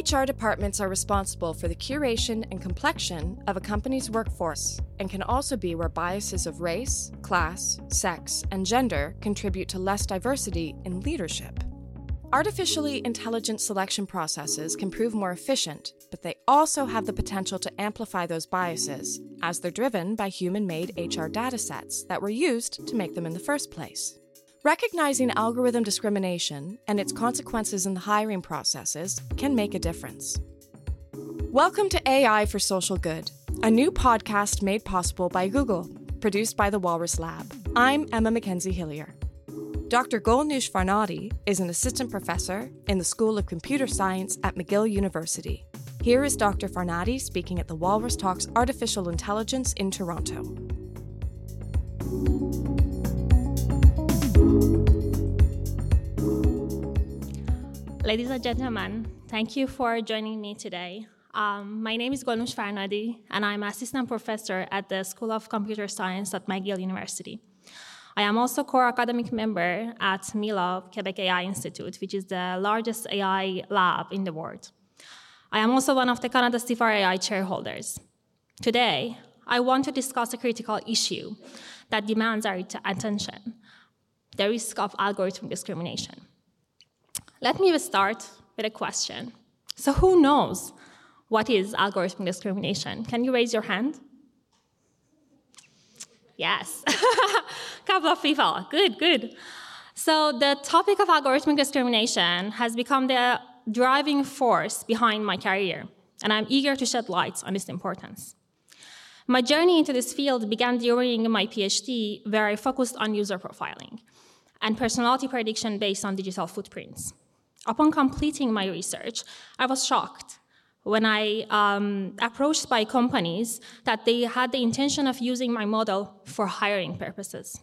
HR departments are responsible for the curation and complexion of a company's workforce and can also be where biases of race, class, sex, and gender contribute to less diversity in leadership. Artificially intelligent selection processes can prove more efficient, but they also have the potential to amplify those biases, as they're driven by human made HR datasets that were used to make them in the first place. Recognizing algorithm discrimination and its consequences in the hiring processes can make a difference. Welcome to AI for Social Good, a new podcast made possible by Google, produced by the Walrus Lab. I'm Emma Mackenzie Hillier. Dr. Golnoosh Farnadi is an assistant professor in the School of Computer Science at McGill University. Here is Dr. Farnadi speaking at the Walrus Talks Artificial Intelligence in Toronto. Ladies and gentlemen, thank you for joining me today. Um, my name is Golnoosh Farnadi, and I'm assistant professor at the School of Computer Science at McGill University. I am also core academic member at MILA Quebec AI Institute, which is the largest AI lab in the world. I am also one of the Canada CIFAR AI shareholders. Today, I want to discuss a critical issue that demands our attention the risk of algorithm discrimination. Let me start with a question. So, who knows what is algorithmic discrimination? Can you raise your hand? Yes. a Couple of people. Good, good. So the topic of algorithmic discrimination has become the driving force behind my career, and I'm eager to shed light on its importance. My journey into this field began during my PhD, where I focused on user profiling and personality prediction based on digital footprints. Upon completing my research, I was shocked when I um, approached by companies that they had the intention of using my model for hiring purposes.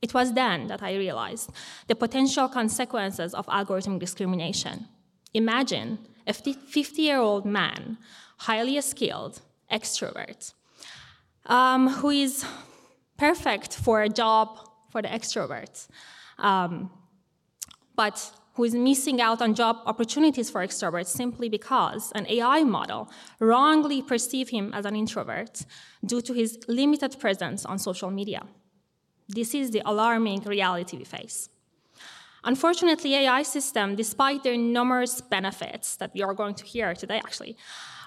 It was then that I realized the potential consequences of algorithm discrimination. Imagine a 50 year old man, highly skilled, extrovert, um, who is perfect for a job for the extroverts, um, but who is missing out on job opportunities for extroverts simply because an AI model wrongly perceived him as an introvert due to his limited presence on social media. This is the alarming reality we face. Unfortunately, AI systems, despite their numerous benefits that we are going to hear today actually,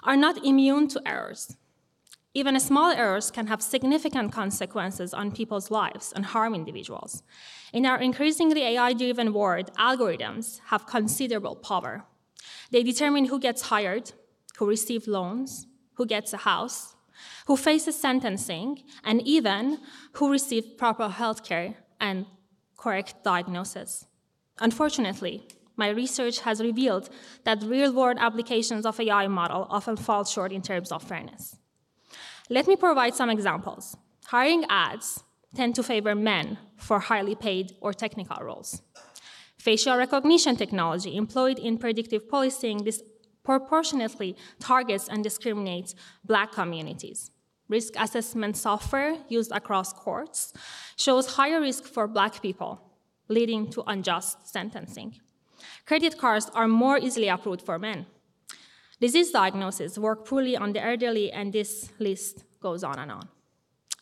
are not immune to errors. Even small errors can have significant consequences on people's lives and harm individuals. In our increasingly AI driven world, algorithms have considerable power. They determine who gets hired, who receives loans, who gets a house, who faces sentencing, and even who receives proper health care and correct diagnosis. Unfortunately, my research has revealed that real world applications of AI model often fall short in terms of fairness. Let me provide some examples. Hiring ads tend to favor men for highly paid or technical roles. Facial recognition technology employed in predictive policing disproportionately targets and discriminates black communities. Risk assessment software used across courts shows higher risk for black people, leading to unjust sentencing. Credit cards are more easily approved for men. Disease diagnosis work poorly on the elderly, and this list goes on and on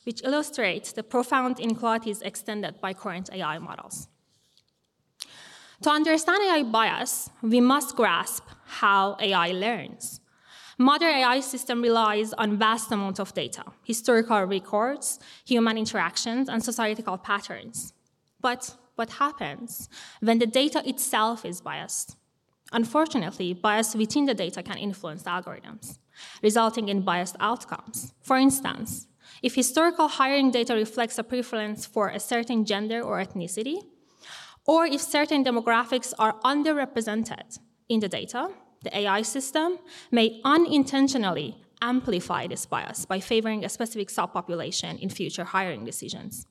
which illustrates the profound inequalities extended by current AI models. To understand AI bias, we must grasp how AI learns. Modern AI system relies on vast amounts of data, historical records, human interactions, and societal patterns. But what happens when the data itself is biased? Unfortunately, bias within the data can influence the algorithms, resulting in biased outcomes. For instance, if historical hiring data reflects a preference for a certain gender or ethnicity, or if certain demographics are underrepresented in the data, the AI system may unintentionally amplify this bias by favoring a specific subpopulation in future hiring decisions.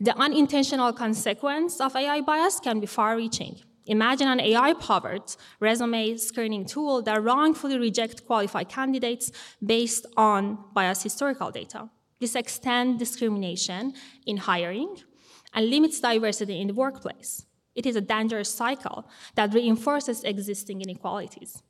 The unintentional consequence of AI bias can be far reaching. Imagine an AI powered resume screening tool that wrongfully rejects qualified candidates based on biased historical data. This extends discrimination in hiring and limits diversity in the workplace. It is a dangerous cycle that reinforces existing inequalities.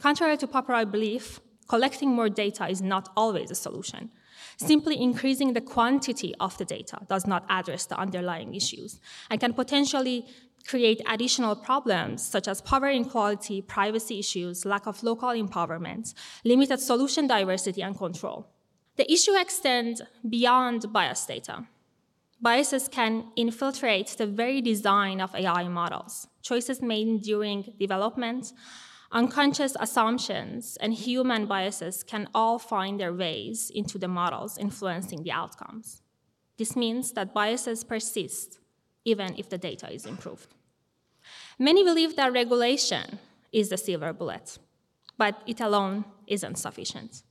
Contrary to popular belief, collecting more data is not always a solution. Simply increasing the quantity of the data does not address the underlying issues and can potentially create additional problems such as power inequality, privacy issues, lack of local empowerment, limited solution diversity and control. The issue extends beyond bias data. Biases can infiltrate the very design of AI models. Choices made during development, unconscious assumptions, and human biases can all find their ways into the models, influencing the outcomes. This means that biases persist even if the data is improved. Many believe that regulation is the silver bullet, but it alone isn't sufficient.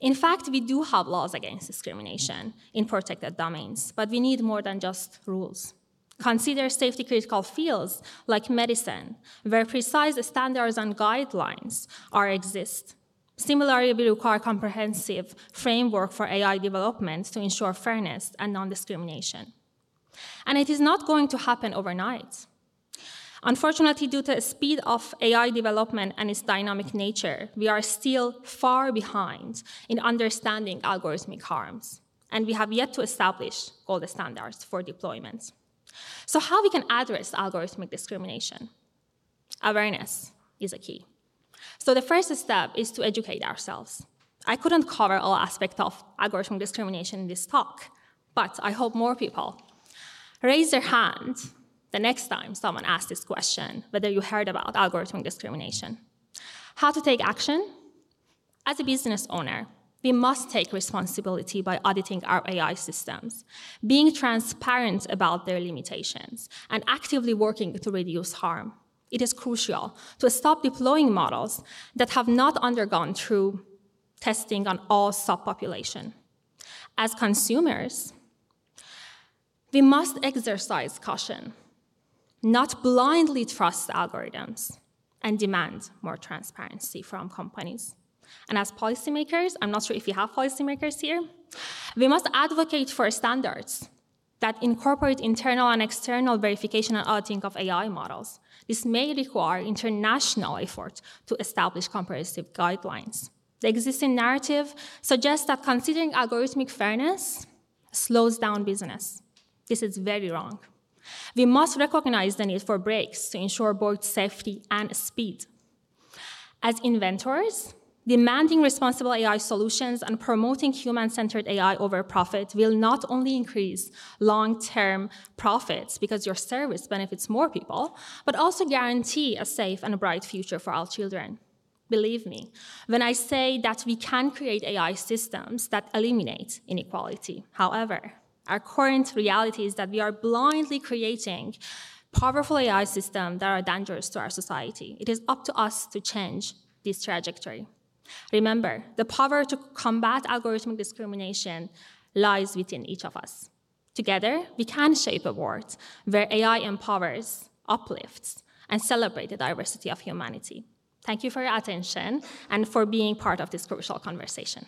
In fact, we do have laws against discrimination in protected domains, but we need more than just rules. Consider safety critical fields like medicine, where precise standards and guidelines are exist. Similarly, we require comprehensive framework for AI development to ensure fairness and non-discrimination. And it is not going to happen overnight. Unfortunately, due to the speed of AI development and its dynamic nature, we are still far behind in understanding algorithmic harms, and we have yet to establish gold standards for deployment. So how we can address algorithmic discrimination? Awareness is a key. So the first step is to educate ourselves. I couldn't cover all aspects of algorithmic discrimination in this talk, but I hope more people raise your hand the next time someone asks this question, whether you heard about algorithmic discrimination. How to take action? As a business owner, we must take responsibility by auditing our AI systems, being transparent about their limitations, and actively working to reduce harm. It is crucial to stop deploying models that have not undergone true testing on all subpopulation. As consumers, we must exercise caution not blindly trust algorithms and demand more transparency from companies. And as policymakers, I'm not sure if you have policymakers here, we must advocate for standards that incorporate internal and external verification and auditing of AI models. This may require international effort to establish comprehensive guidelines. The existing narrative suggests that considering algorithmic fairness slows down business. This is very wrong. We must recognize the need for brakes to ensure both safety and speed. As inventors, demanding responsible AI solutions and promoting human centered AI over profit will not only increase long term profits because your service benefits more people, but also guarantee a safe and a bright future for our children. Believe me, when I say that we can create AI systems that eliminate inequality. However, our current reality is that we are blindly creating powerful AI systems that are dangerous to our society. It is up to us to change this trajectory. Remember, the power to combat algorithmic discrimination lies within each of us. Together, we can shape a world where AI empowers, uplifts, and celebrates the diversity of humanity. Thank you for your attention and for being part of this crucial conversation.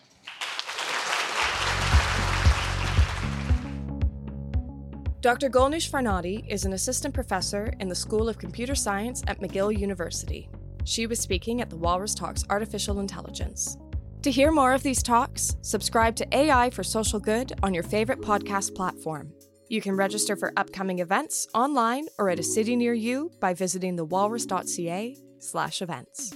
Dr. Golnoosh Farnadi is an assistant professor in the School of Computer Science at McGill University. She was speaking at the Walrus Talks Artificial Intelligence. To hear more of these talks, subscribe to AI for Social Good on your favorite podcast platform. You can register for upcoming events online or at a city near you by visiting thewalrus.ca slash events.